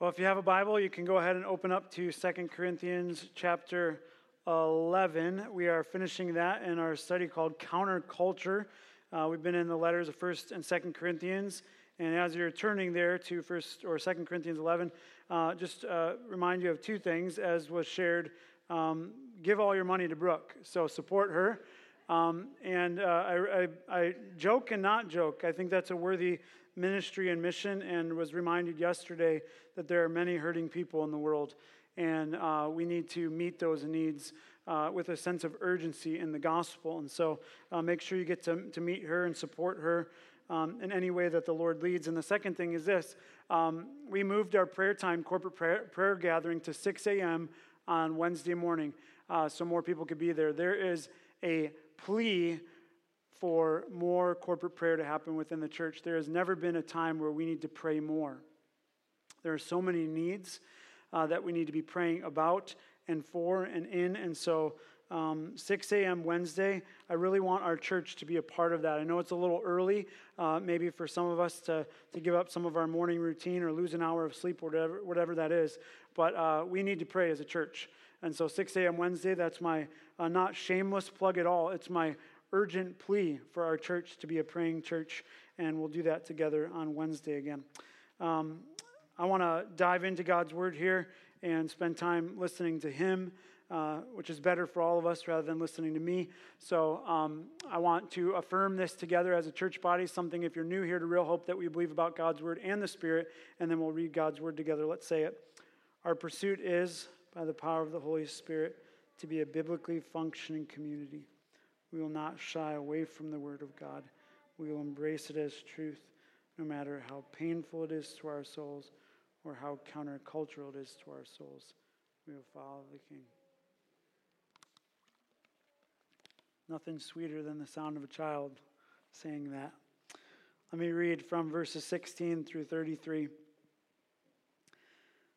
Well, if you have a Bible, you can go ahead and open up to 2 Corinthians chapter 11. We are finishing that in our study called Counterculture. Uh, we've been in the letters of 1st and 2nd Corinthians. And as you're turning there to 1st or 2nd Corinthians 11, uh, just uh, remind you of two things, as was shared. Um, give all your money to Brooke, so support her. Um, and uh, I, I, I joke and not joke. I think that's a worthy ministry and mission, and was reminded yesterday that there are many hurting people in the world, and uh, we need to meet those needs uh, with a sense of urgency in the gospel. And so uh, make sure you get to, to meet her and support her um, in any way that the Lord leads. And the second thing is this um, we moved our prayer time, corporate prayer, prayer gathering, to 6 a.m. on Wednesday morning uh, so more people could be there. There is a plea for more corporate prayer to happen within the church. There has never been a time where we need to pray more. There are so many needs uh, that we need to be praying about and for and in. And so, um, 6 a.m. Wednesday, I really want our church to be a part of that. I know it's a little early, uh, maybe for some of us to, to give up some of our morning routine or lose an hour of sleep, or whatever, whatever that is, but uh, we need to pray as a church. And so, 6 a.m. Wednesday, that's my uh, not shameless plug at all. It's my urgent plea for our church to be a praying church, and we'll do that together on Wednesday again. Um, I want to dive into God's word here and spend time listening to Him, uh, which is better for all of us rather than listening to me. So um, I want to affirm this together as a church body, something if you're new here to Real Hope that we believe about God's word and the Spirit, and then we'll read God's word together. Let's say it. Our pursuit is, by the power of the Holy Spirit, to be a biblically functioning community. We will not shy away from the Word of God. We will embrace it as truth, no matter how painful it is to our souls or how countercultural it is to our souls. We will follow the King. Nothing sweeter than the sound of a child saying that. Let me read from verses 16 through 33.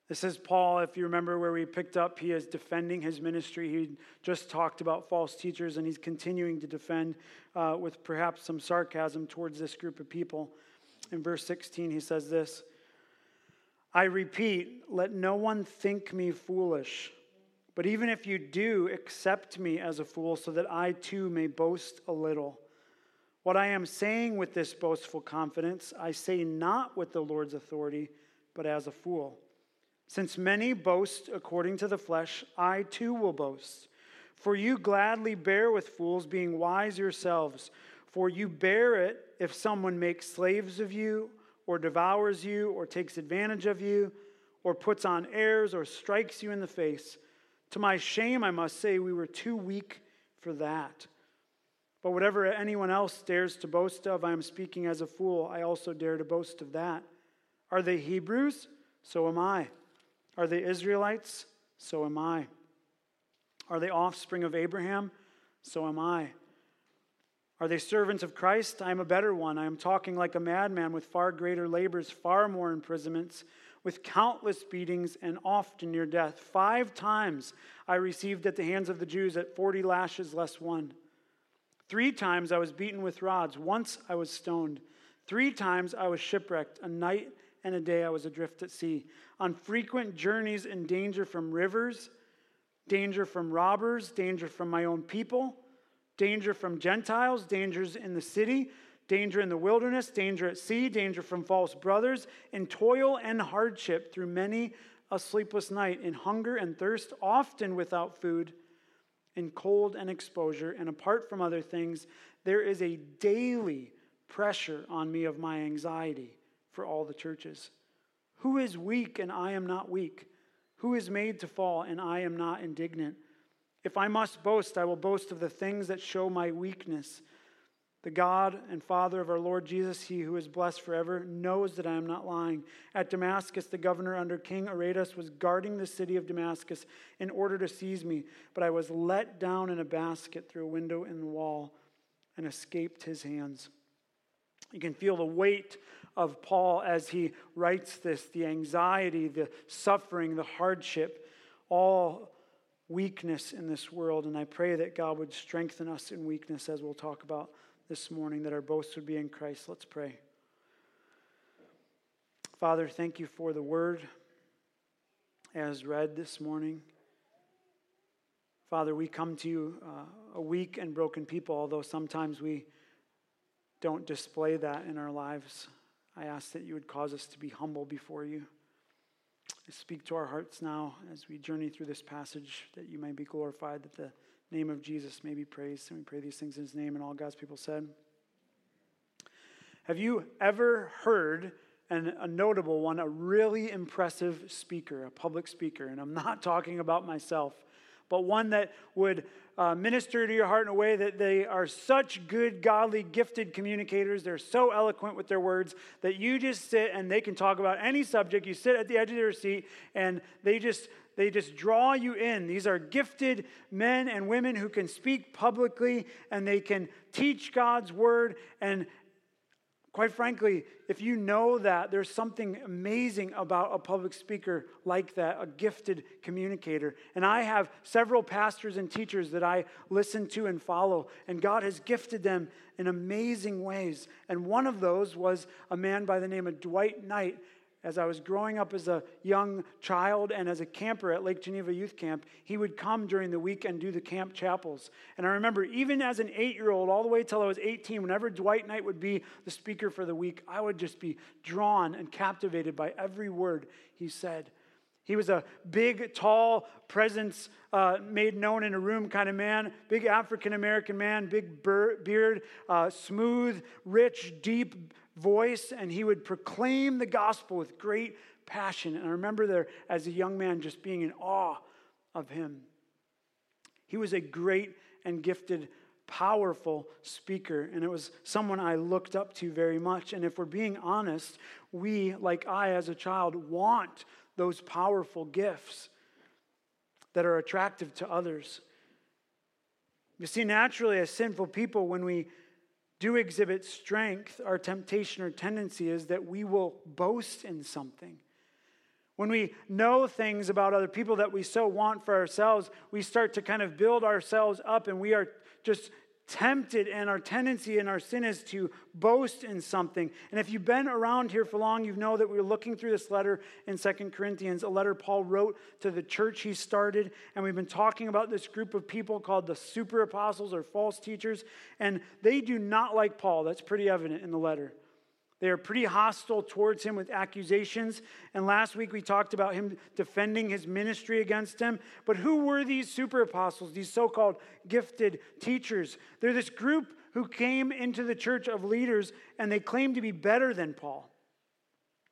This is Paul, if you remember where we picked up, he is defending his ministry. He just talked about false teachers, and he's continuing to defend uh, with perhaps some sarcasm towards this group of people. In verse 16, he says this I repeat, let no one think me foolish. But even if you do, accept me as a fool, so that I too may boast a little. What I am saying with this boastful confidence, I say not with the Lord's authority, but as a fool since many boast according to the flesh, I too will boast. For you gladly bear with fools, being wise yourselves. For you bear it if someone makes slaves of you, or devours you, or takes advantage of you, or puts on airs, or strikes you in the face. To my shame, I must say, we were too weak for that. But whatever anyone else dares to boast of, I am speaking as a fool. I also dare to boast of that. Are they Hebrews? So am I. Are they Israelites? So am I. Are they offspring of Abraham? So am I. Are they servants of Christ? I am a better one. I am talking like a madman with far greater labors, far more imprisonments, with countless beatings, and often near death. Five times I received at the hands of the Jews at 40 lashes less one. Three times I was beaten with rods. Once I was stoned. Three times I was shipwrecked. A night and a day I was adrift at sea, on frequent journeys in danger from rivers, danger from robbers, danger from my own people, danger from Gentiles, dangers in the city, danger in the wilderness, danger at sea, danger from false brothers, in toil and hardship through many a sleepless night, in hunger and thirst, often without food, in cold and exposure, and apart from other things, there is a daily pressure on me of my anxiety for all the churches. Who is weak and I am not weak? Who is made to fall and I am not indignant? If I must boast, I will boast of the things that show my weakness. The God and Father of our Lord Jesus, he who is blessed forever, knows that I am not lying. At Damascus, the governor under King Aretas was guarding the city of Damascus in order to seize me, but I was let down in a basket through a window in the wall and escaped his hands. You can feel the weight of Paul as he writes this the anxiety, the suffering, the hardship, all weakness in this world. And I pray that God would strengthen us in weakness, as we'll talk about this morning, that our boast would be in Christ. Let's pray. Father, thank you for the word. as read this morning. Father, we come to you uh, a weak and broken people, although sometimes we don't display that in our lives. I ask that you would cause us to be humble before you. I speak to our hearts now as we journey through this passage, that you may be glorified, that the name of Jesus may be praised. And we pray these things in his name, and all God's people said. Have you ever heard and a notable one, a really impressive speaker, a public speaker? And I'm not talking about myself, but one that would uh, minister to your heart in a way that they are such good, godly, gifted communicators. They're so eloquent with their words that you just sit and they can talk about any subject. You sit at the edge of their seat and they just they just draw you in. These are gifted men and women who can speak publicly and they can teach God's word and Quite frankly, if you know that, there's something amazing about a public speaker like that, a gifted communicator. And I have several pastors and teachers that I listen to and follow, and God has gifted them in amazing ways. And one of those was a man by the name of Dwight Knight as I was growing up as a young child and as a camper at Lake Geneva Youth Camp, he would come during the week and do the camp chapels. And I remember even as an eight year old, all the way till I was 18, whenever Dwight Knight would be the speaker for the week, I would just be drawn and captivated by every word he said. He was a big, tall presence uh, made known in a room kind of man, big African American man, big beard, uh, smooth, rich, deep voice and he would proclaim the gospel with great passion. And I remember there as a young man just being in awe of him. He was a great and gifted, powerful speaker, and it was someone I looked up to very much. And if we're being honest, we, like I as a child, want those powerful gifts that are attractive to others. You see, naturally, as sinful people, when we do exhibit strength, our temptation or tendency is that we will boast in something. When we know things about other people that we so want for ourselves, we start to kind of build ourselves up and we are just tempted and our tendency and our sin is to boast in something. And if you've been around here for long you know that we're looking through this letter in Second corinthians a letter paul wrote to the church he started. And we've been talking about this group of people called the super apostles or false teachers. And they do not like paul. That's pretty evident in the letter they are pretty hostile towards him with accusations. And last week we talked about him defending his ministry against him. But who were these super apostles, these so called gifted teachers? They're this group who came into the church of leaders and they claimed to be better than Paul.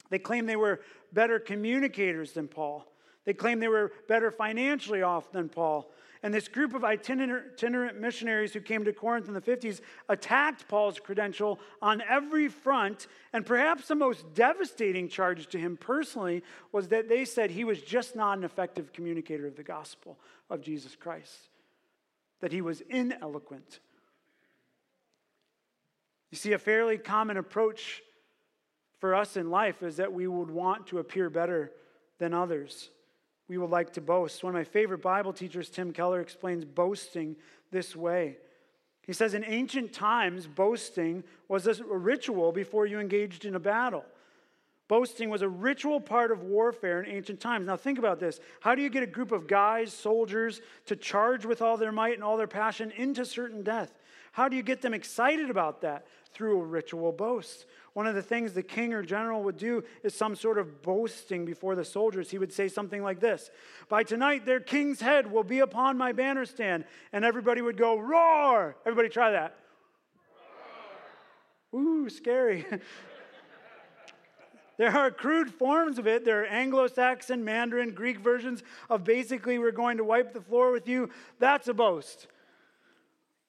They claimed they were better communicators than Paul. They claimed they were better financially off than Paul. And this group of itinerant missionaries who came to Corinth in the 50s attacked Paul's credential on every front. And perhaps the most devastating charge to him personally was that they said he was just not an effective communicator of the gospel of Jesus Christ, that he was ineloquent. You see, a fairly common approach for us in life is that we would want to appear better than others we would like to boast. One of my favorite Bible teachers, Tim Keller, explains boasting this way. He says, In ancient times, boasting was a ritual before you engaged in a battle. Boasting was a ritual part of warfare in ancient times. Now, think about this. How do you get a group of guys, soldiers, to charge with all their might and all their passion into certain death? How do you get them excited about that? Through a ritual boast. One of the things the king or general would do is some sort of boasting before the soldiers. He would say something like this By tonight, their king's head will be upon my banner stand. And everybody would go, Roar! Everybody try that. Roar. Ooh, scary. There are crude forms of it. There are Anglo Saxon, Mandarin, Greek versions of basically, we're going to wipe the floor with you. That's a boast.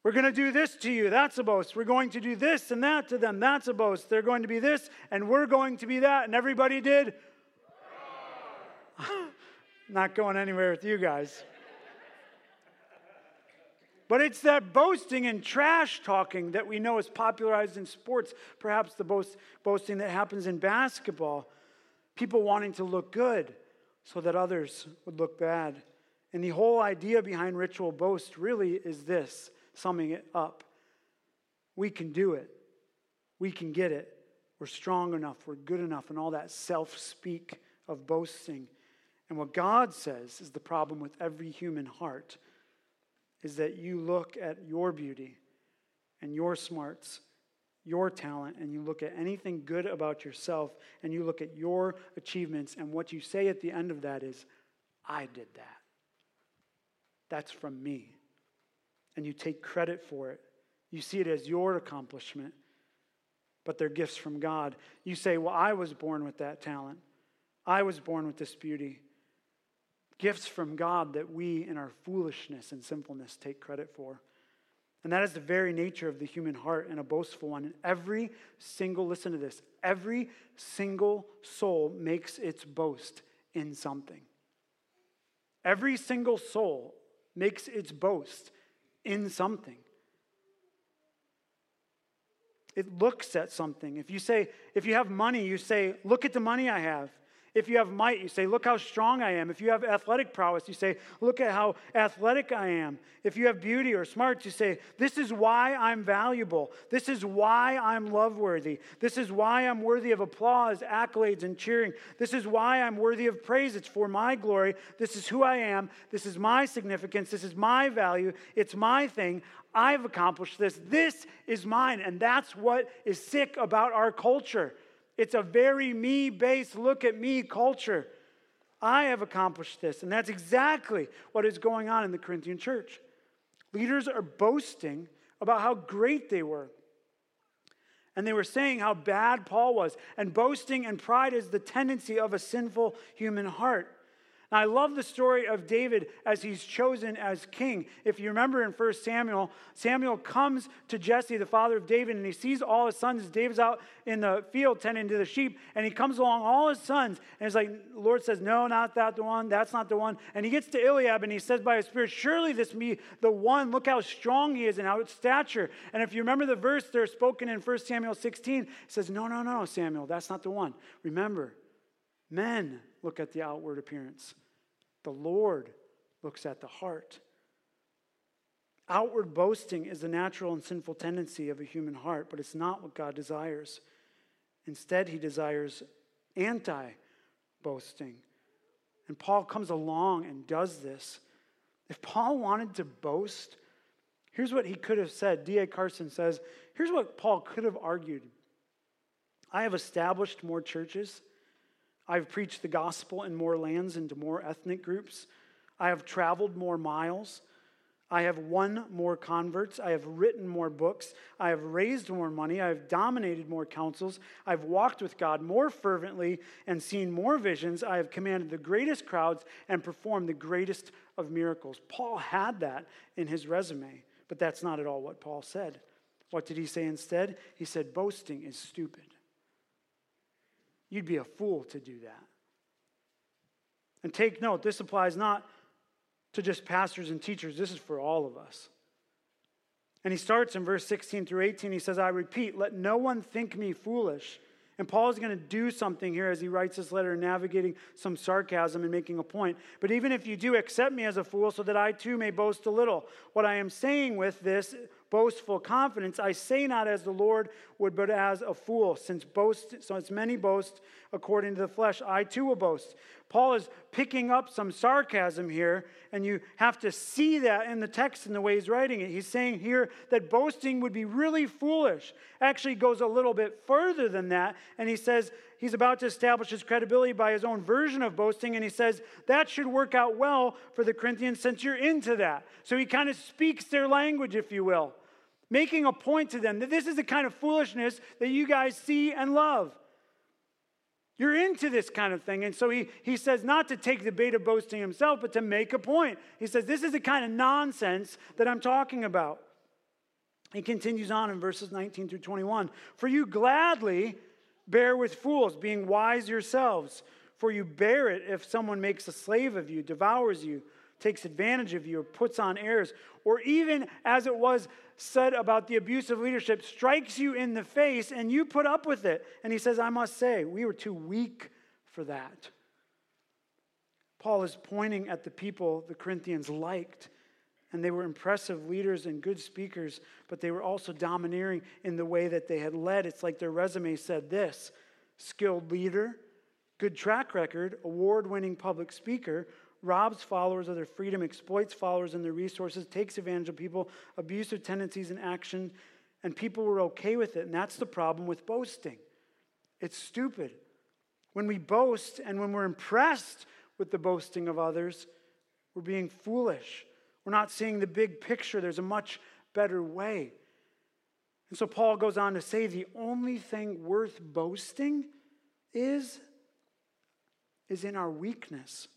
We're going to do this to you. That's a boast. We're going to do this and that to them. That's a boast. They're going to be this and we're going to be that. And everybody did. Not going anywhere with you guys. But it's that boasting and trash talking that we know is popularized in sports, perhaps the boast, boasting that happens in basketball. People wanting to look good so that others would look bad. And the whole idea behind ritual boast really is this summing it up. We can do it. We can get it. We're strong enough. We're good enough. And all that self speak of boasting. And what God says is the problem with every human heart is that you look at your beauty and your smarts, your talent, and you look at anything good about yourself and you look at your achievements, and what you say at the end of that is, I did that. That's from me. And you take credit for it. You see it as your accomplishment, but they're gifts from God. You say, Well, I was born with that talent, I was born with this beauty. Gifts from God that we, in our foolishness and sinfulness, take credit for. And that is the very nature of the human heart and a boastful one. And every single, listen to this, every single soul makes its boast in something. Every single soul makes its boast in something. It looks at something. If you say, if you have money, you say, look at the money I have. If you have might, you say, Look how strong I am. If you have athletic prowess, you say, Look at how athletic I am. If you have beauty or smarts, you say, This is why I'm valuable. This is why I'm loveworthy. This is why I'm worthy of applause, accolades, and cheering. This is why I'm worthy of praise. It's for my glory. This is who I am. This is my significance. This is my value. It's my thing. I've accomplished this. This is mine. And that's what is sick about our culture. It's a very me based look at me culture. I have accomplished this. And that's exactly what is going on in the Corinthian church. Leaders are boasting about how great they were. And they were saying how bad Paul was. And boasting and pride is the tendency of a sinful human heart. Now, I love the story of David as he's chosen as king. If you remember in 1 Samuel, Samuel comes to Jesse, the father of David, and he sees all his sons David's out in the field tending to the sheep. And he comes along, all his sons, and he's like, the Lord says, No, not that the one, that's not the one. And he gets to Eliab and he says by his spirit, Surely this be the one. Look how strong he is and how its stature. And if you remember the verse there spoken in 1 Samuel 16, it says, No, no, no, Samuel, that's not the one. Remember, men look at the outward appearance. The Lord looks at the heart. Outward boasting is the natural and sinful tendency of a human heart, but it's not what God desires. Instead, he desires anti boasting. And Paul comes along and does this. If Paul wanted to boast, here's what he could have said. D.A. Carson says, here's what Paul could have argued I have established more churches I've preached the gospel in more lands and to more ethnic groups. I have traveled more miles. I have won more converts. I have written more books. I have raised more money. I have dominated more councils. I've walked with God more fervently and seen more visions. I have commanded the greatest crowds and performed the greatest of miracles. Paul had that in his resume, but that's not at all what Paul said. What did he say instead? He said, Boasting is stupid. You'd be a fool to do that. And take note, this applies not to just pastors and teachers, this is for all of us. And he starts in verse 16 through 18. He says, I repeat, let no one think me foolish. And Paul is going to do something here as he writes this letter, navigating some sarcasm and making a point. But even if you do accept me as a fool, so that I too may boast a little, what I am saying with this boastful confidence, I say not as the Lord would, but as a fool, since boast, since many boast according to the flesh, I too will boast. Paul is picking up some sarcasm here, and you have to see that in the text and the way he's writing it. He's saying here that boasting would be really foolish. Actually, goes a little bit further than that, and he says he's about to establish his credibility by his own version of boasting, and he says that should work out well for the Corinthians since you're into that. So he kind of speaks their language, if you will, making a point to them that this is the kind of foolishness that you guys see and love. You're into this kind of thing. And so he, he says not to take the bait of boasting himself, but to make a point. He says, This is the kind of nonsense that I'm talking about. He continues on in verses 19 through 21. For you gladly bear with fools, being wise yourselves. For you bear it if someone makes a slave of you, devours you, takes advantage of you, or puts on airs, or even as it was said about the abuse of leadership strikes you in the face and you put up with it. And he says, I must say, we were too weak for that. Paul is pointing at the people the Corinthians liked. And they were impressive leaders and good speakers, but they were also domineering in the way that they had led. It's like their resume said this skilled leader, good track record, award winning public speaker, robs followers of their freedom, exploits followers and their resources, takes advantage of people, abusive tendencies and action, and people were okay with it. And that's the problem with boasting. It's stupid. When we boast and when we're impressed with the boasting of others, we're being foolish. We're not seeing the big picture. There's a much better way. And so Paul goes on to say the only thing worth boasting is is in our weakness.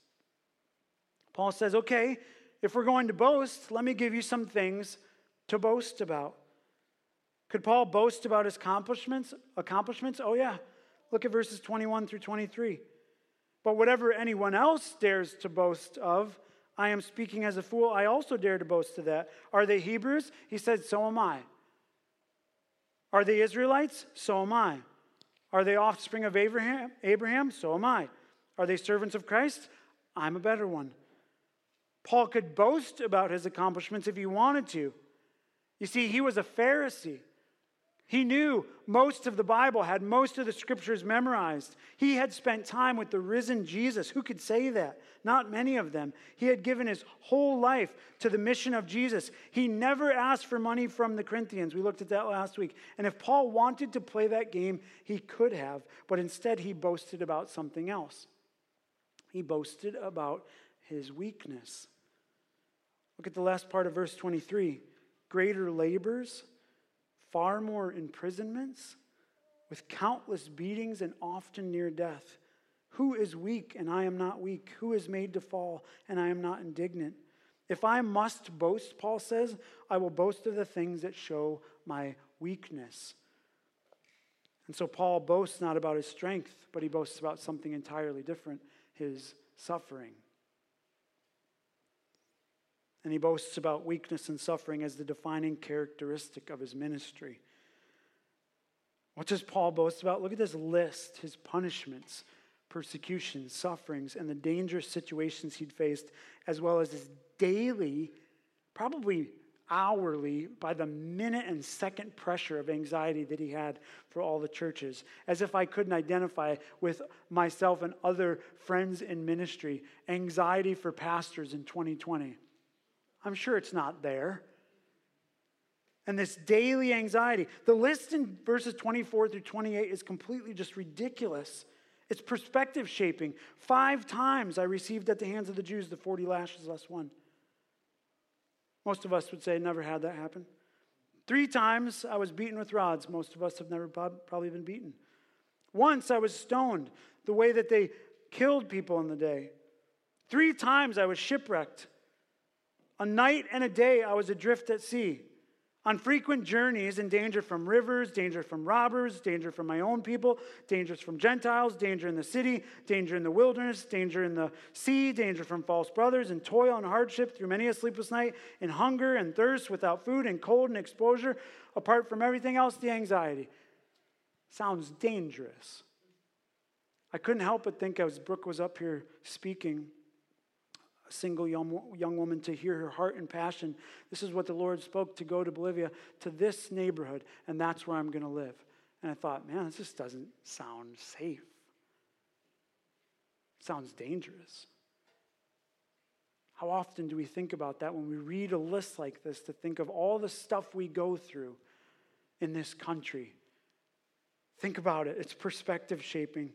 Paul says, "Okay, if we're going to boast, let me give you some things to boast about." Could Paul boast about his accomplishments? Accomplishments? Oh yeah. Look at verses 21 through 23. But whatever anyone else dares to boast of, I am speaking as a fool. I also dare to boast of that. Are they Hebrews? He said, So am I. Are they Israelites? So am I. Are they offspring of Abraham? Abraham? So am I. Are they servants of Christ? I'm a better one. Paul could boast about his accomplishments if he wanted to. You see, he was a Pharisee. He knew most of the Bible, had most of the scriptures memorized. He had spent time with the risen Jesus. Who could say that? Not many of them. He had given his whole life to the mission of Jesus. He never asked for money from the Corinthians. We looked at that last week. And if Paul wanted to play that game, he could have, but instead he boasted about something else. He boasted about his weakness. Look at the last part of verse 23 greater labors far more imprisonments, with countless beatings and often near death. Who is weak and I am not weak? Who is made to fall and I am not indignant? If I must boast, Paul says, I will boast of the things that show my weakness. And so Paul boasts not about his strength, but he boasts about something entirely different his suffering. And he boasts about weakness and suffering as the defining characteristic of his ministry. What does Paul boast about? Look at this list his punishments, persecutions, sufferings, and the dangerous situations he'd faced, as well as his daily, probably hourly, by the minute and second pressure of anxiety that he had for all the churches. As if I couldn't identify with myself and other friends in ministry, anxiety for pastors in 2020. I'm sure it's not there. And this daily anxiety. The list in verses 24 through 28 is completely just ridiculous. It's perspective shaping. Five times I received at the hands of the Jews the 40 lashes less one. Most of us would say, never had that happen. Three times I was beaten with rods. Most of us have never probably been beaten. Once I was stoned, the way that they killed people in the day. Three times I was shipwrecked. A night and a day I was adrift at sea, on frequent journeys in danger from rivers, danger from robbers, danger from my own people, dangers from Gentiles, danger in the city, danger in the wilderness, danger in the sea, danger from false brothers, and toil and hardship through many a sleepless night, in hunger and thirst, without food and cold and exposure, apart from everything else, the anxiety. Sounds dangerous. I couldn't help but think as Brooke was up here speaking single young, young woman to hear her heart and passion. This is what the Lord spoke to go to Bolivia, to this neighborhood, and that's where I'm going to live. And I thought, man, this just doesn't sound safe. It sounds dangerous. How often do we think about that when we read a list like this to think of all the stuff we go through in this country? Think about it, it's perspective shaping.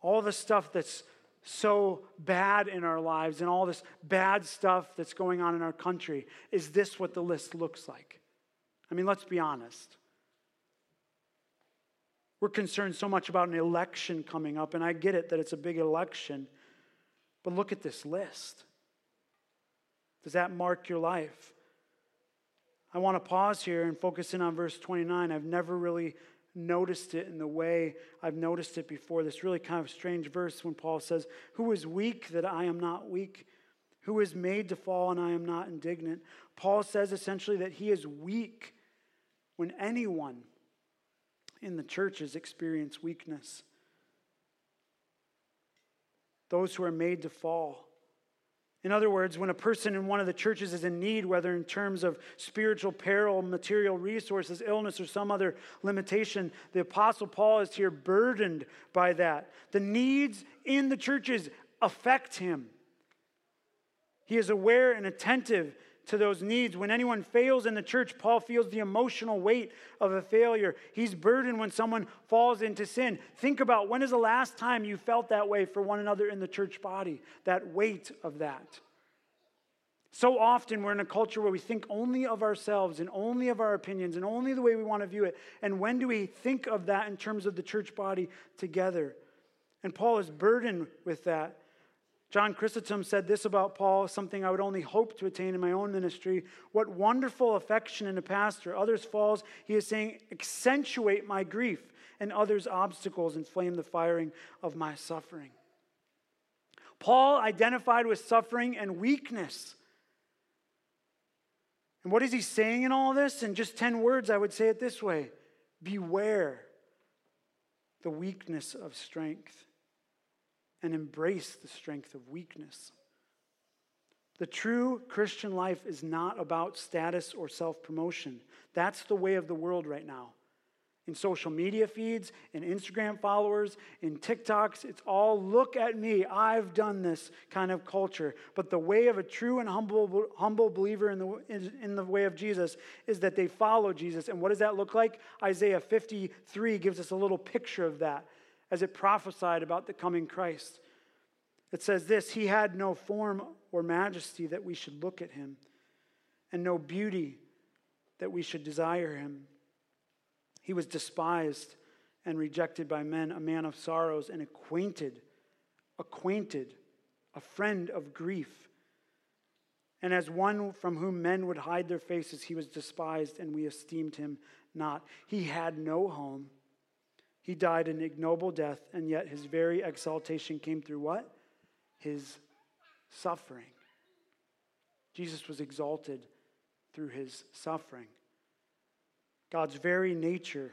All the stuff that's so bad in our lives and all this bad stuff that's going on in our country, is this what the list looks like? I mean, let's be honest. We're concerned so much about an election coming up, and I get it that it's a big election, but look at this list. Does that mark your life? I want to pause here and focus in on verse 29. I've never really noticed it in the way I've noticed it before. This really kind of strange verse when Paul says, Who is weak that I am not weak? Who is made to fall and I am not indignant? Paul says essentially that he is weak when anyone in the churches experience weakness. Those who are made to fall. In other words, when a person in one of the churches is in need, whether in terms of spiritual peril, material resources, illness, or some other limitation, the Apostle Paul is here burdened by that. The needs in the churches affect him. He is aware and attentive to those needs. When anyone fails in the church, Paul feels the emotional weight of a failure. He's burdened when someone falls into sin. Think about when is the last time you felt that way for one another in the church body? That weight of that. So often we're in a culture where we think only of ourselves and only of our opinions and only the way we want to view it. And when do we think of that in terms of the church body together? And Paul is burdened with that. John Chrysostom said this about Paul, something I would only hope to attain in my own ministry. What wonderful affection in a pastor. Others' falls, he is saying, accentuate my grief, and others' obstacles inflame the firing of my suffering. Paul identified with suffering and weakness. And what is he saying in all this? In just 10 words, I would say it this way Beware the weakness of strength and embrace the strength of weakness. The true Christian life is not about status or self promotion. That's the way of the world right now. In social media feeds, in Instagram followers, in TikToks, it's all look at me, I've done this kind of culture. But the way of a true and humble, humble believer in the, in the way of Jesus is that they follow Jesus. And what does that look like? Isaiah 53 gives us a little picture of that as it prophesied about the coming Christ. It says this He had no form or majesty that we should look at him, and no beauty that we should desire him. He was despised and rejected by men, a man of sorrows and acquainted, acquainted, a friend of grief. And as one from whom men would hide their faces, he was despised, and we esteemed him not. He had no home he died an ignoble death, and yet his very exaltation came through what? His suffering. Jesus was exalted through his suffering. God's very nature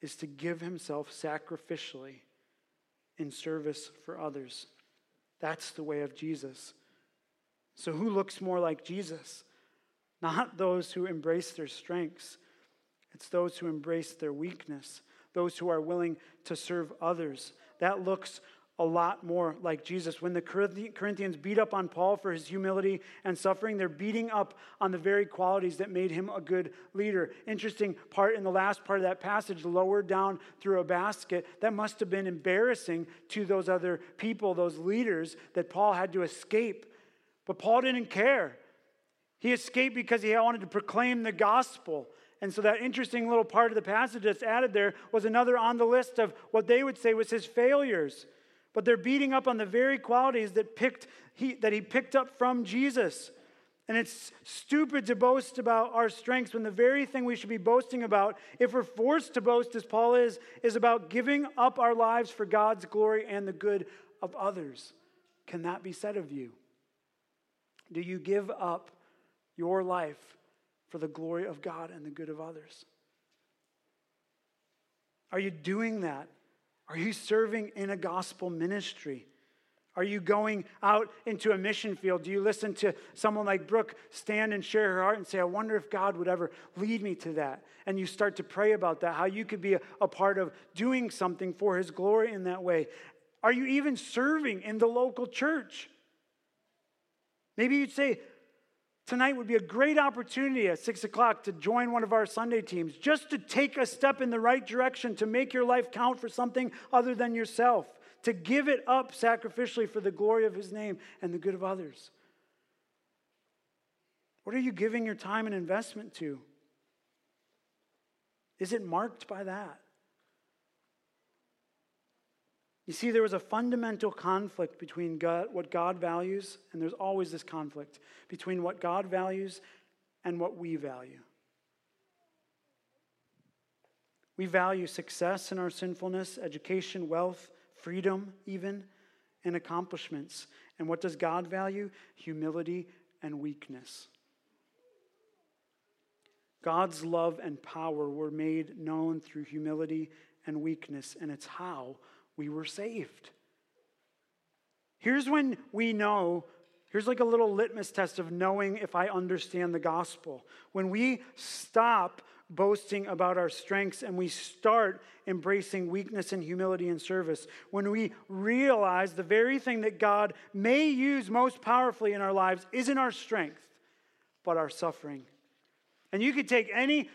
is to give himself sacrificially in service for others. That's the way of Jesus. So, who looks more like Jesus? Not those who embrace their strengths, it's those who embrace their weakness those who are willing to serve others. That looks a lot more like Jesus. When the Corinthians beat up on Paul for his humility and suffering, they're beating up on the very qualities that made him a good leader. Interesting part in the last part of that passage, lowered down through a basket, that must have been embarrassing to those other people, those leaders that Paul had to escape. But Paul didn't care. He escaped because he wanted to proclaim the gospel. And so that interesting little part of the passage that's added there was another on the list of what they would say was his failures. But they're beating up on the very qualities that, picked, he, that he picked up from Jesus. And it's stupid to boast about our strengths when the very thing we should be boasting about, if we're forced to boast as Paul is, is about giving up our lives for God's glory and the good of others. Can that be said of you? Do you give up your life for the glory of God and the good of others? Are you doing that? Are you serving in a gospel ministry? Are you going out into a mission field? Do you listen to someone like Brooke stand and share her heart and say, I wonder if God would ever lead me to that? And you start to pray about that, how you could be a, a part of doing something for his glory in that way. Are you even serving in the local church? Maybe you'd say, tonight would be a great opportunity at six o'clock to join one of our Sunday teams, just to take a step in the right direction, to make your life count for something other than yourself, to give it up sacrificially for the glory of His name and the good of others. What are you giving your time and investment to? Is it marked by that? You see, there was a fundamental conflict between God, what God values, and there's always this conflict between what God values and what we value. We value success in our sinfulness, education, wealth, freedom, even, and accomplishments. And what does God value? Humility and weakness. God's love and power were made known through humility and weakness, and it's how we were saved. Here's when we know Here's like a little litmus test of knowing if I understand the gospel. When we stop boasting about our strengths and we start embracing weakness and humility and service, when we realize the very thing that God may use most powerfully in our lives isn't our strength, but our suffering. And you could take any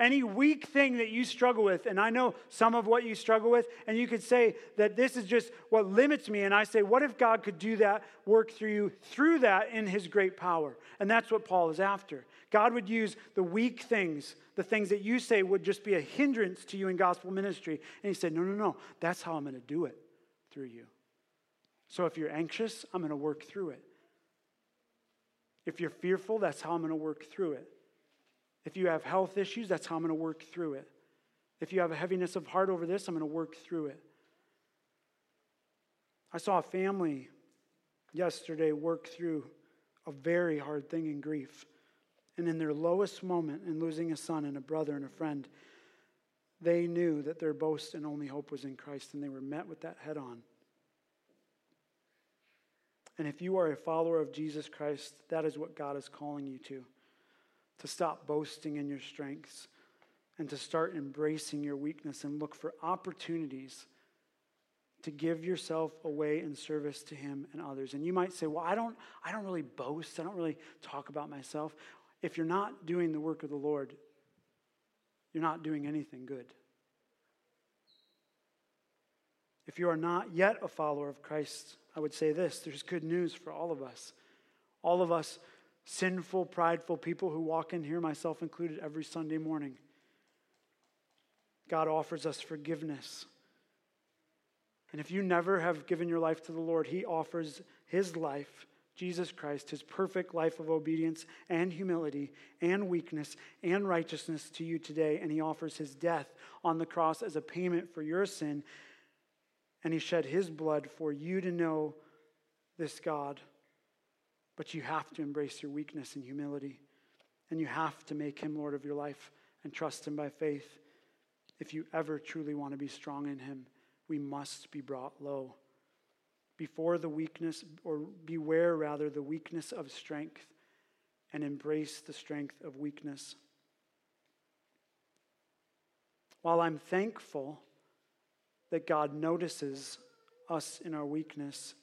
any weak thing that you struggle with, and I know some of what you struggle with, and you could say that this is just what limits me. And I say, what if God could do that, work through you through that in his great power? And that's what Paul is after. God would use the weak things, the things that you say would just be a hindrance to you in gospel ministry. And he said, no, no, no, that's how I'm going to do it through you. So if you're anxious, I'm going to work through it. If you're fearful, that's how I'm going to work through it. If you have health issues, that's how I'm going to work through it. If you have a heaviness of heart over this, I'm going to work through it. I saw a family yesterday work through a very hard thing in grief. And in their lowest moment in losing a son and a brother and a friend, they knew that their boast and only hope was in Christ, and they were met with that head on. And if you are a follower of Jesus Christ, that is what God is calling you to to stop boasting in your strengths and to start embracing your weakness and look for opportunities to give yourself away in service to him and others. And you might say, "Well, I don't I don't really boast. I don't really talk about myself." If you're not doing the work of the Lord, you're not doing anything good. If you are not yet a follower of Christ, I would say this there's good news for all of us. All of us sinful, prideful people who walk in here, myself included, every Sunday morning. God offers us forgiveness. And if you never have given your life to the Lord, He offers His life, Jesus Christ, His perfect life of obedience and humility and weakness and righteousness to you today. And He offers His death on the cross as a payment for your sin. And He shed His blood for you to know this God. But you have to embrace your weakness and humility. And you have to make him Lord of your life and trust him by faith. If you ever truly want to be strong in him, we must be brought low. Before the weakness, or beware rather, the weakness of strength, and embrace the strength of weakness. While I'm thankful that God notices us in our weakness,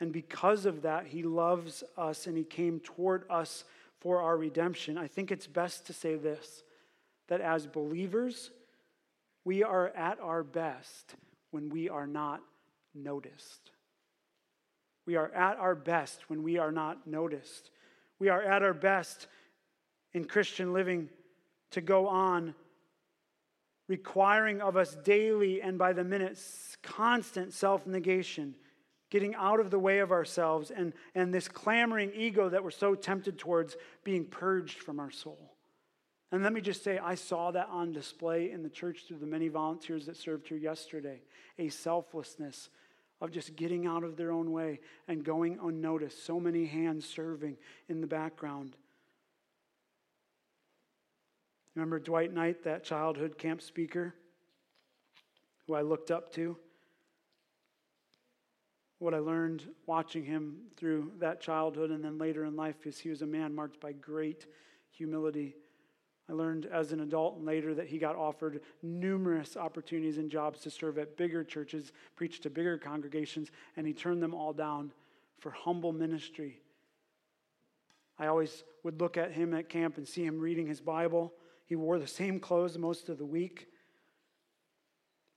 and because of that, he loves us and he came toward us for our redemption. I think it's best to say this that as believers, we are at our best when we are not noticed. We are at our best when we are not noticed. We are at our best in Christian living to go on requiring of us daily and by the minute constant self negation getting out of the way of ourselves, and, and this clamoring ego that we're so tempted towards being purged from our soul. And let me just say, I saw that on display in the church through the many volunteers that served here yesterday a selflessness of just getting out of their own way and going unnoticed. So many hands serving in the background. Remember Dwight Knight, that childhood camp speaker who I looked up to? What I learned watching him through that childhood and then later in life is he was a man marked by great humility. I learned as an adult and later that he got offered numerous opportunities and jobs to serve at bigger churches, preach to bigger congregations, and he turned them all down for humble ministry. I always would look at him at camp and see him reading his Bible. He wore the same clothes most of the week.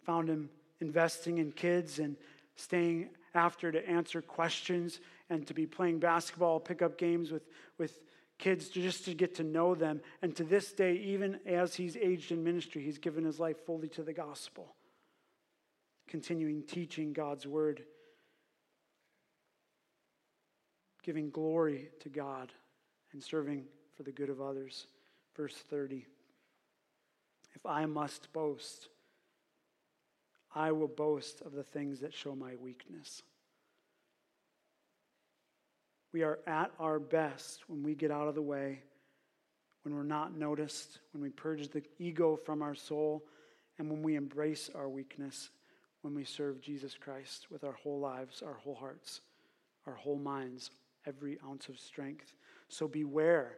Found him investing in kids and staying after to answer questions and to be playing basketball, pickup games with, with kids to just to get to know them. And to this day, even as he's aged in ministry, he's given his life fully to the gospel, continuing teaching God's word, giving glory to God, and serving for the good of others. Verse 30 If I must boast, I will boast of the things that show my weakness. We are at our best when we get out of the way, when we're not noticed, when we purge the ego from our soul, and when we embrace our weakness, when we serve Jesus Christ with our whole lives, our whole hearts, our whole minds, every ounce of strength. So beware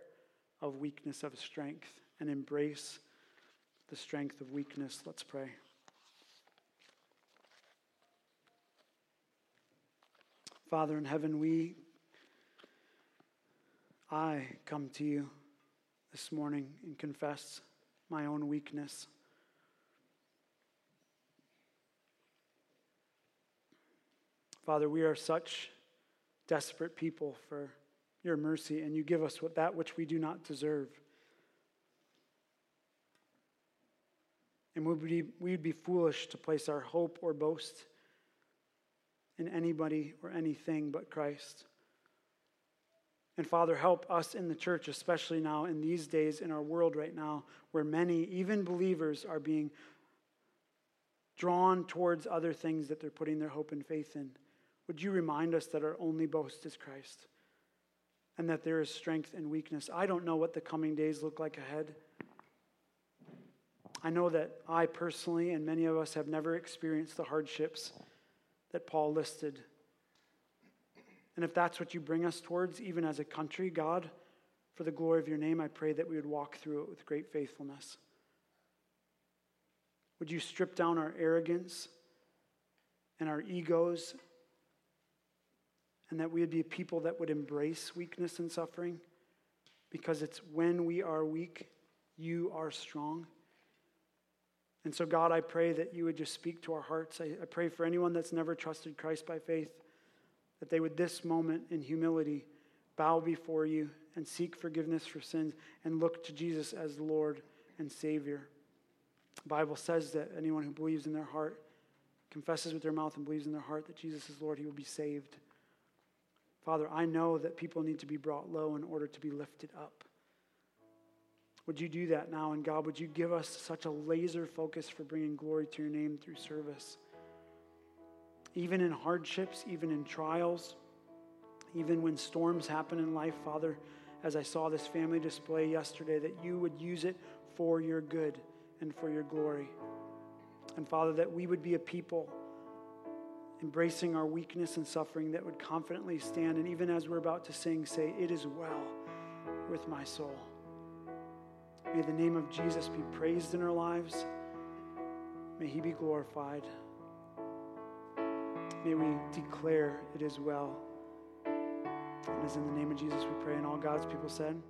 of weakness of strength and embrace the strength of weakness. Let's pray. Father in heaven, we, I come to you this morning and confess my own weakness. Father, we are such desperate people for your mercy, and you give us what, that which we do not deserve. And we would, be, we would be foolish to place our hope or boast in anybody or anything but Christ. And Father, help us in the church, especially now in these days in our world right now, where many, even believers, are being drawn towards other things that they're putting their hope and faith in. Would you remind us that our only boast is Christ and that there is strength and weakness? I don't know what the coming days look like ahead. I know that I personally and many of us have never experienced the hardships that Paul listed. And if that's what you bring us towards, even as a country, God, for the glory of your name, I pray that we would walk through it with great faithfulness. Would you strip down our arrogance and our egos, and that we would be a people that would embrace weakness and suffering? Because it's when we are weak, you are strong. And so, God, I pray that you would just speak to our hearts. I, I, pray for anyone that's never trusted Christ by faith, that they would this moment in humility bow before you and seek forgiveness for sins and look to Jesus as Lord and Savior. The Bible says that anyone who believes in their heart, confesses with their mouth and believes in their heart that Jesus is Lord, he will be saved. Father, I know that people need to be brought low in order to be lifted up. Would you do that now? And God, would you give us such a laser focus for bringing glory to your name through service? Even in hardships, even in trials, even when storms happen in life, Father, as I saw this family display yesterday, that you would use it for your good and for your glory. And Father, that we would be a people embracing our weakness and suffering that would confidently stand, and even as we're about to sing, say, It is well with my soul. May the name of Jesus be praised in our lives. May he be glorified. May we declare it is well. And as in the name of Jesus we pray, and all God's people said,